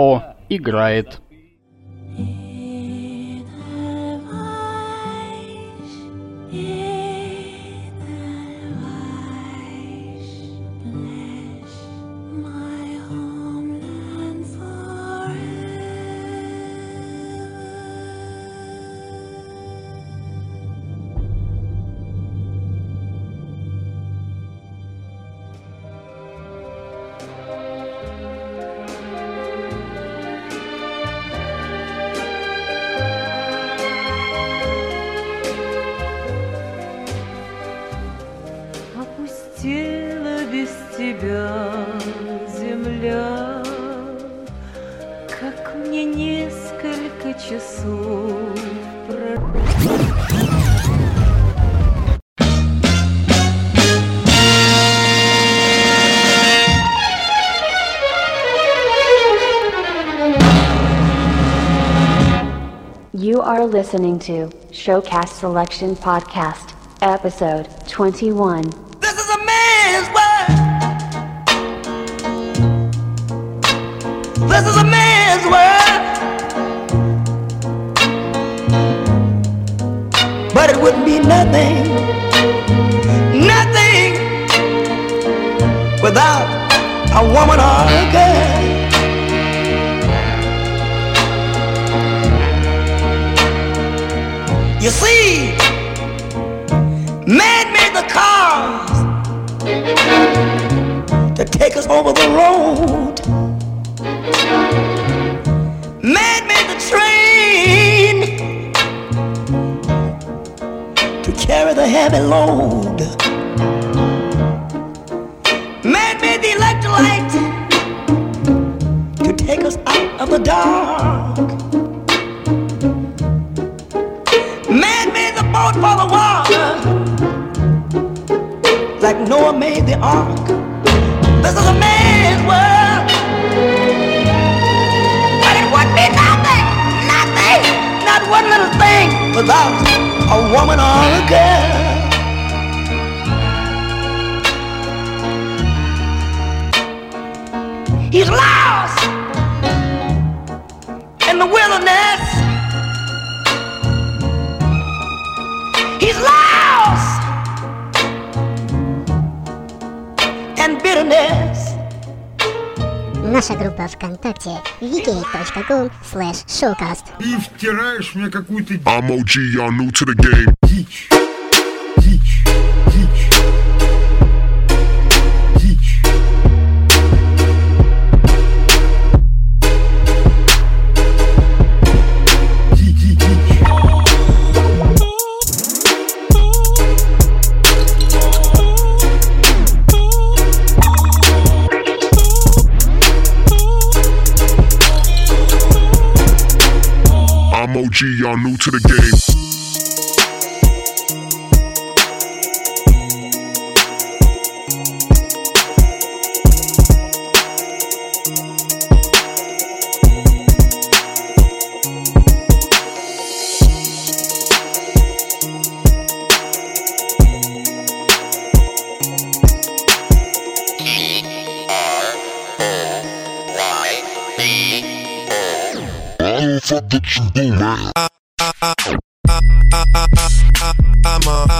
О играет. You are listening to Showcast Selection Podcast, episode 21. This is a man's world. This is a man's world. But it wouldn't be nothing, nothing without a woman or a girl. You see, man made the cars to take us over the road. Man made the train to carry the heavy load. Man made the electric light to take us out of the dark. For the water like Noah made the ark. This is a man's world. But it would be nothing, nothing, not one little thing without a woman or a girl. He's lost in the wilderness. He's lost and bitterness. Наша группа ВКонтакте wiki.com slash showcast. И втираешь мне какую-то I'm OG, y'all new to the game. Дичь. Y'all new to the game. Fuck what you do, man. We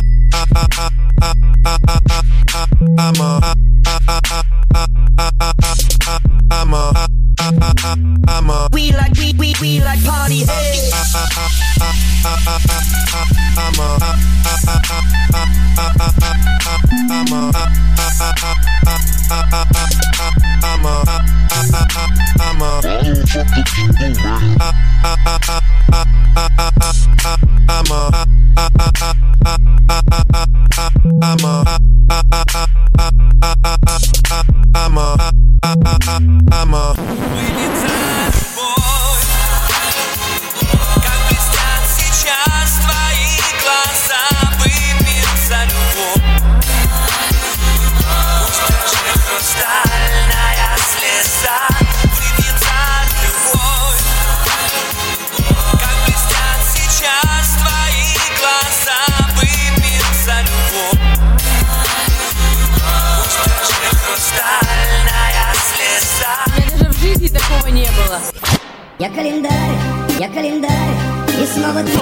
Я календарь, я календарь, и снова ты.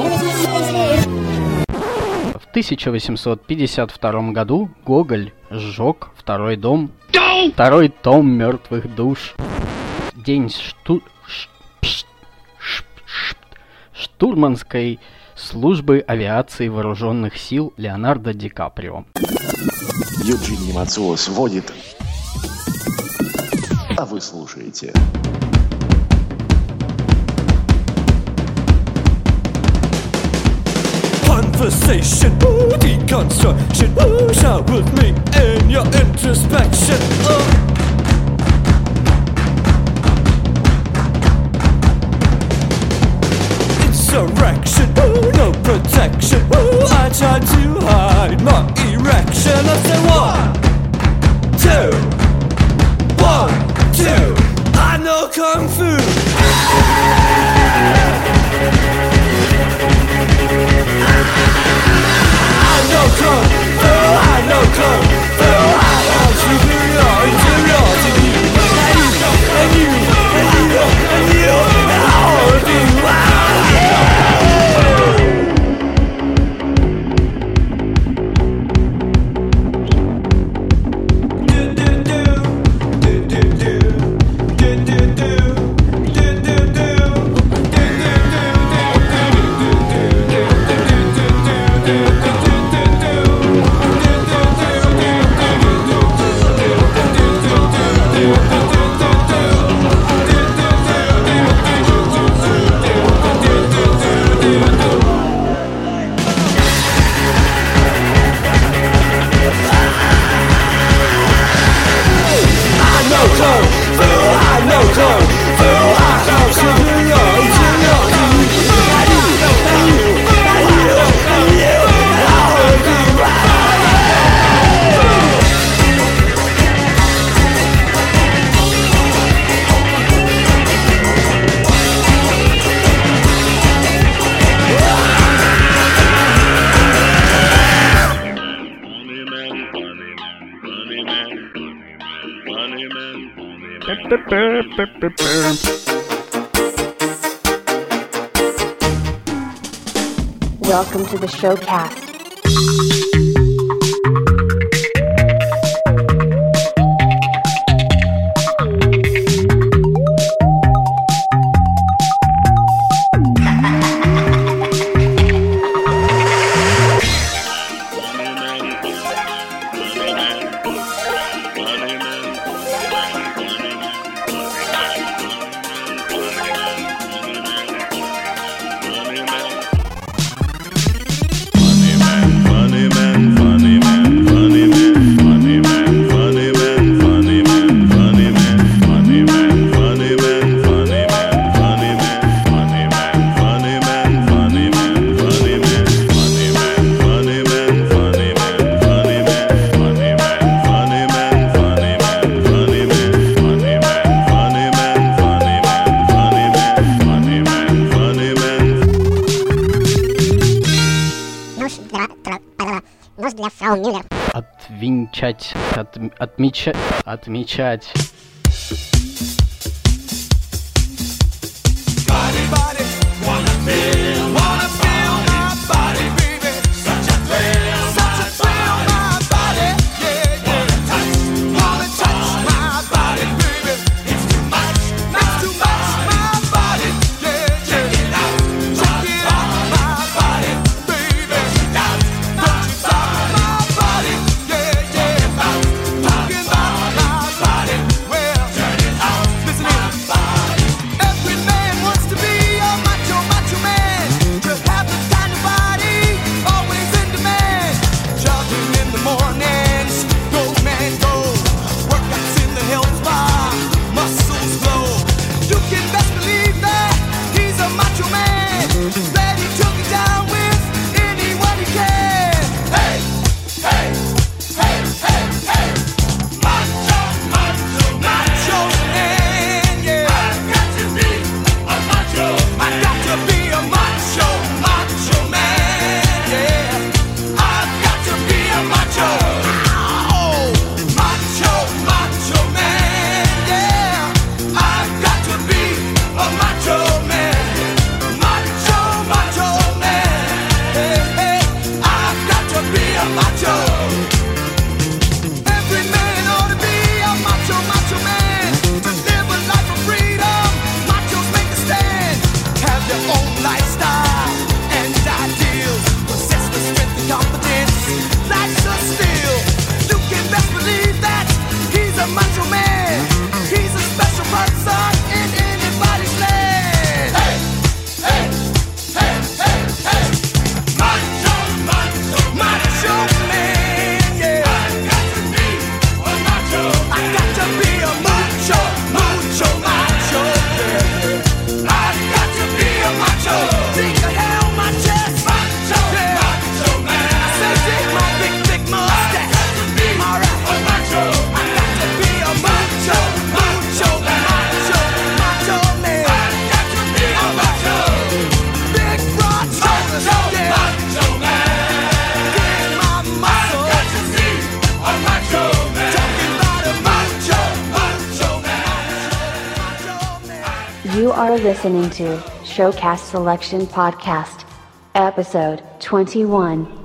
В 1852 году Гоголь сжег второй дом, второй том мертвых душ. День шту... штурманской службы авиации вооруженных сил Леонардо Ди Каприо. Юджини Мацуо сводит. А вы слушаете. Conversation, ooh, deconstruction, ooh, share with me in your introspection. Ooh. Insurrection, ooh, no protection, ooh, I try to hide my erection. I say one, two, one, two. I know kung fu. I know kung fu. I know kung fu. I superior Welcome to the showcast. Отвинчать, от, отмечать, отмечать. are listening to Showcast Selection Podcast, Episode 21.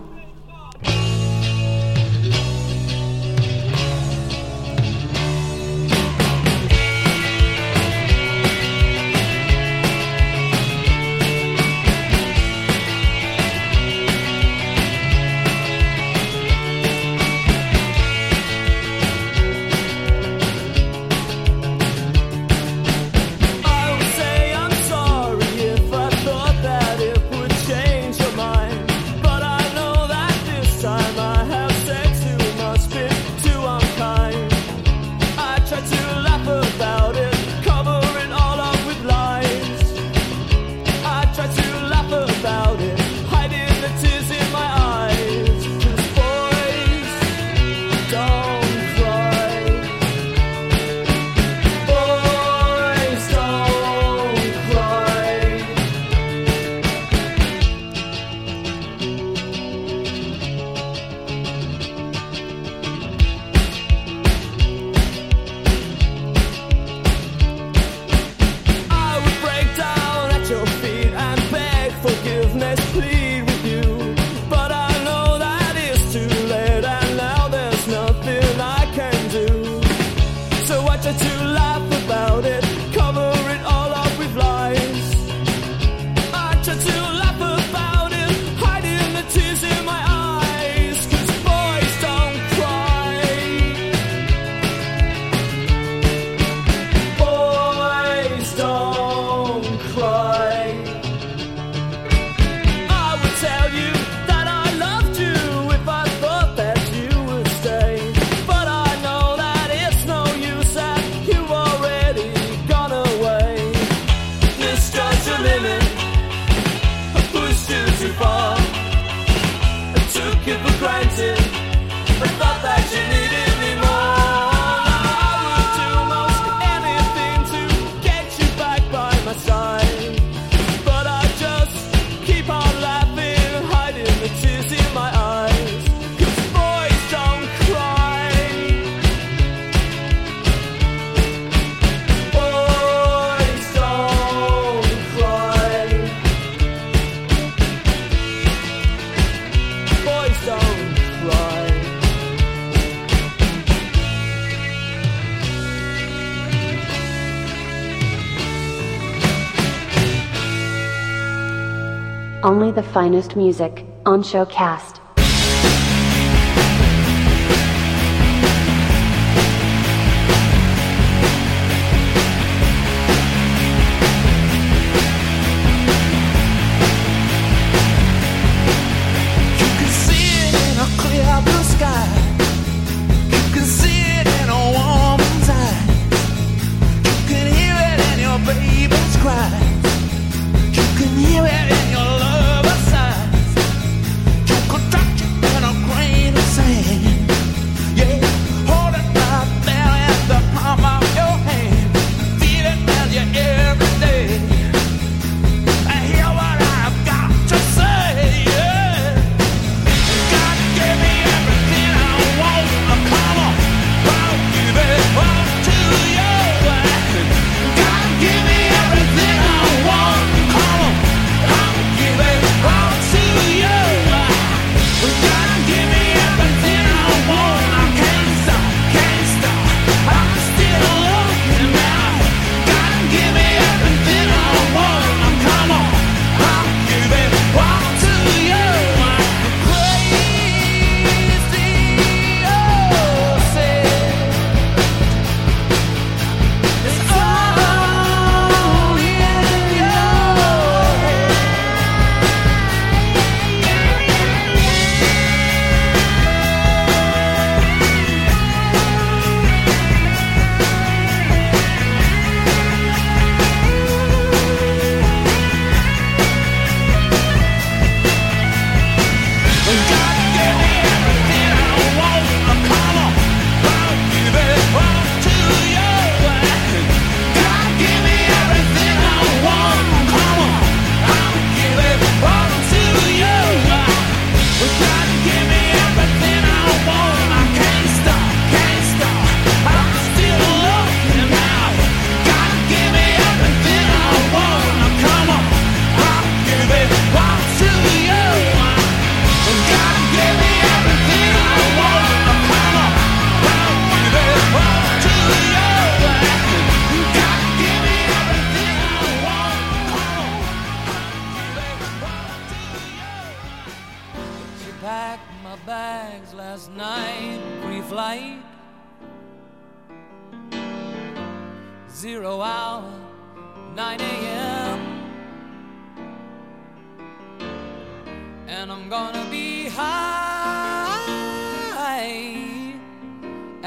finest music on Showcast.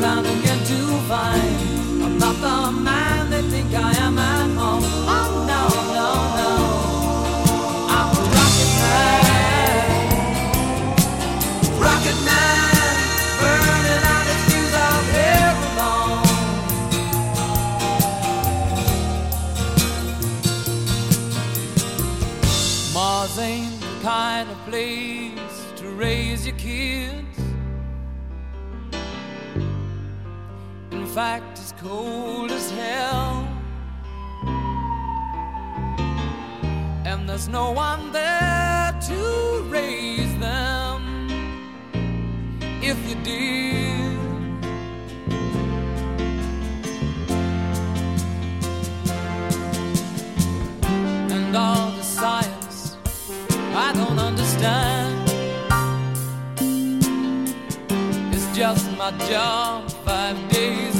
Brings me round again to find I'm not the man they think I am at home. Oh no, no, no. I'm a rocket man, rocket man, burning out its fuse out here alone. Mars ain't the kind of place to raise your kids. Fact, it's cold as hell. And there's no one there to raise them. If you did, and all the science I don't understand. It's just my job five days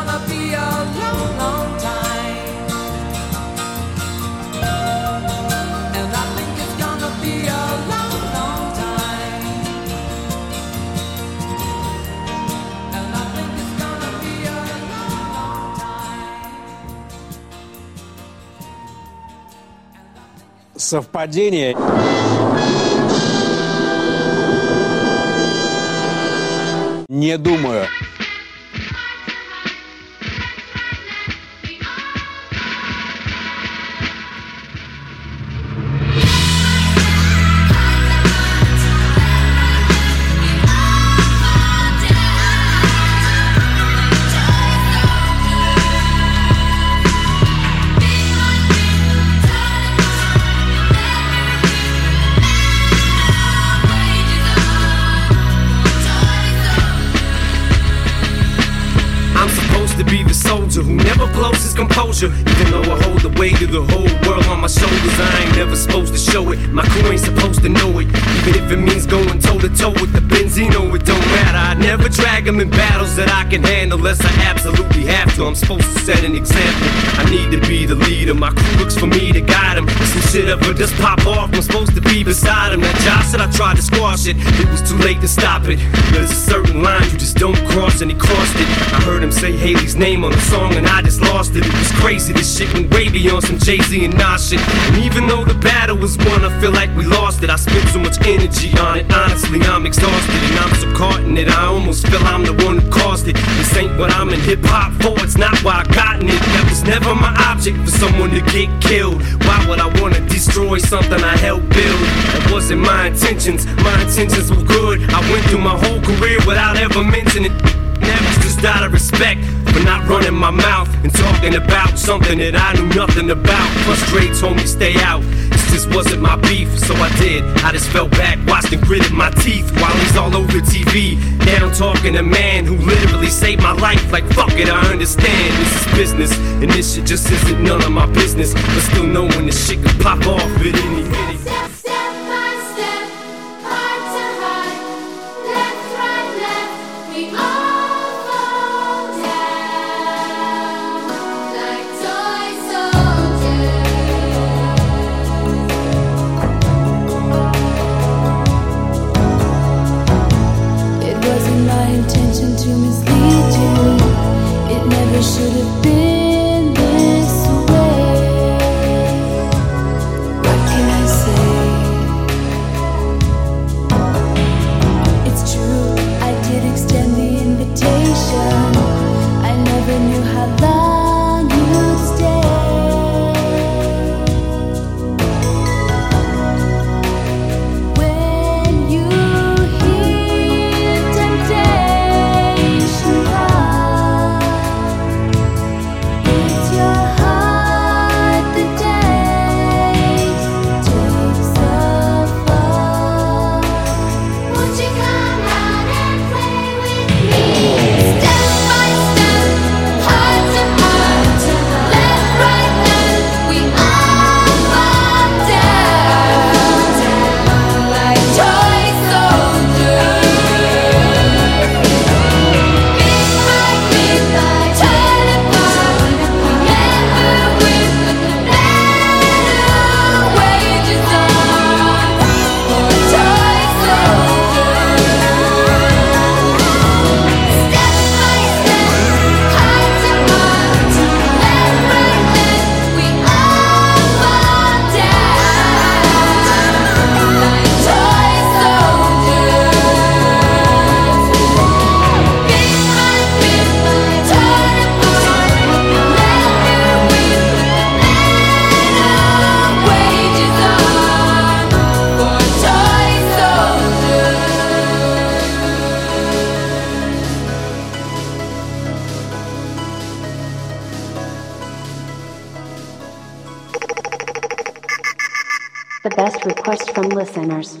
Совпадение. Не думаю. Who never blows his composure. Even though I hold the weight of the whole world on my shoulders, I ain't never supposed to show it. My crew ain't supposed to know it. Even if it means going toe to toe with the Benzino, it don't matter. I never drag them in battles that I can handle unless I absolutely have to. I'm supposed to set an example. I need to be the leader. My crew looks for me to guide them. Some shit ever just pop off, I'm supposed to be beside him. That Josh said I tried to squash it. It was too late to stop it. There's a certain line you just don't cross, and he crossed it. I heard him say Hailie's name on the song, and I just lost it. It was crazy. This shit went way be on some Jay Z and Nas shit. And even though the battle was won, I feel like we lost it. I spent so much energy on it. Honestly, I'm exhausted and I'm so caught in it. I almost feel I'm the one who caused it. This ain't what I'm in hip hop for. It's not why I gotten it. That was never my object for someone to get killed. Why would I wanna destroy something I helped build? That wasn't my intentions. My intentions were good. I went through my whole career without ever mentioning it. Never just out of respect for not running my mouth and talking about something that I knew nothing about. Frustrates, homie, stay out. This just wasn't my beef, so I did. I just fell back, watched and gritted my teeth while he's all over TV. Now I'm talking a man who literally saved my life. Like, fuck it, I understand. This is business, and this shit just isn't none of my business. But still knowing this shit could pop off at any minute. the best request from listeners.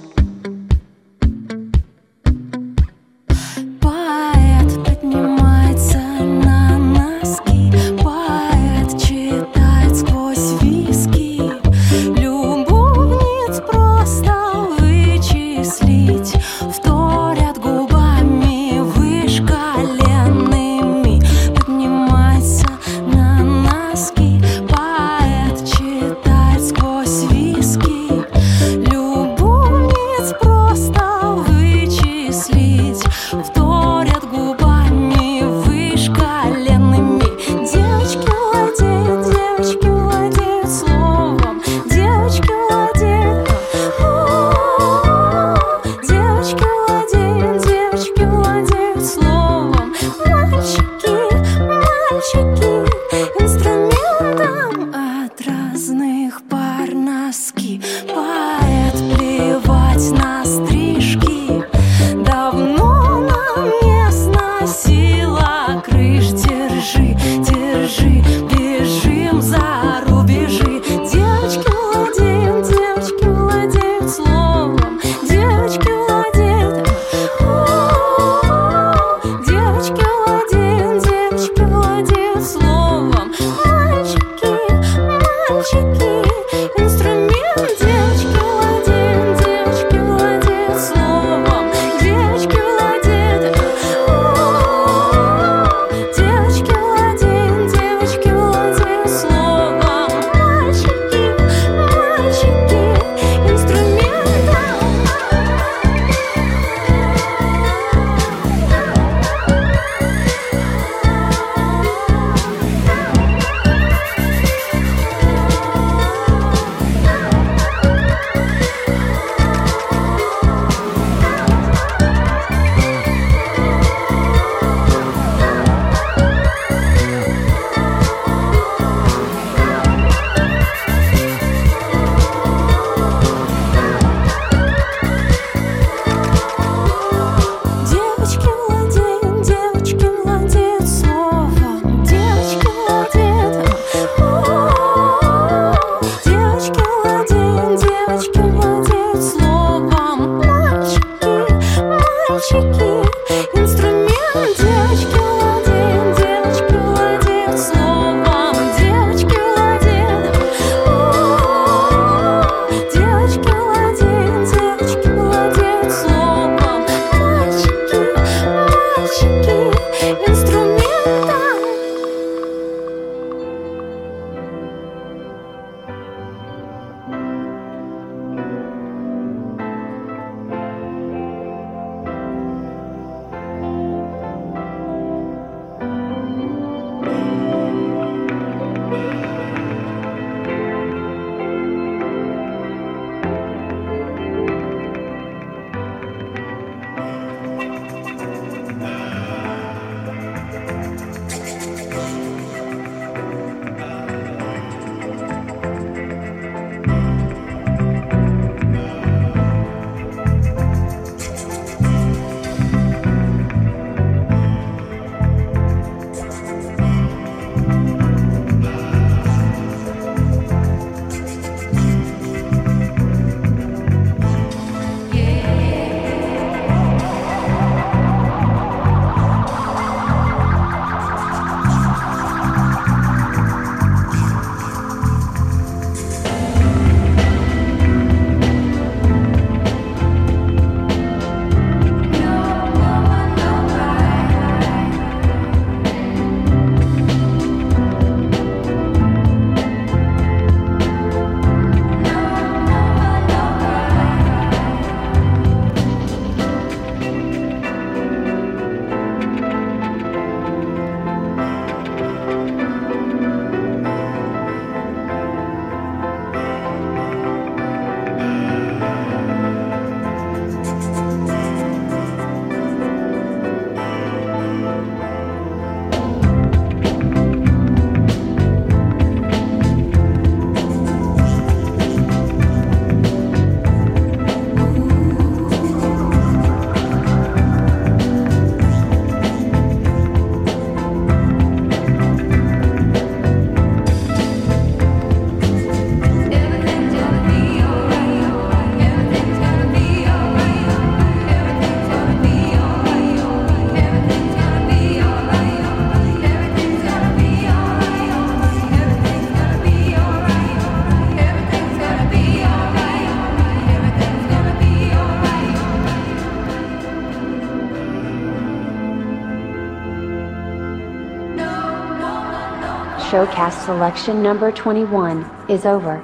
Showcast selection number 21 is over.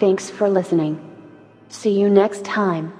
Thanks for listening. See you next time.